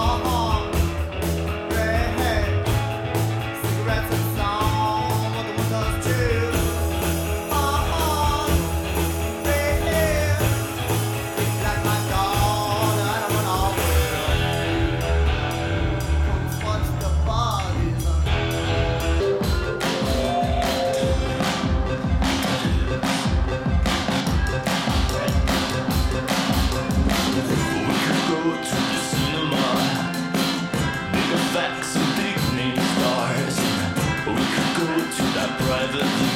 oh, oh. back some big name stars. We could go to that private.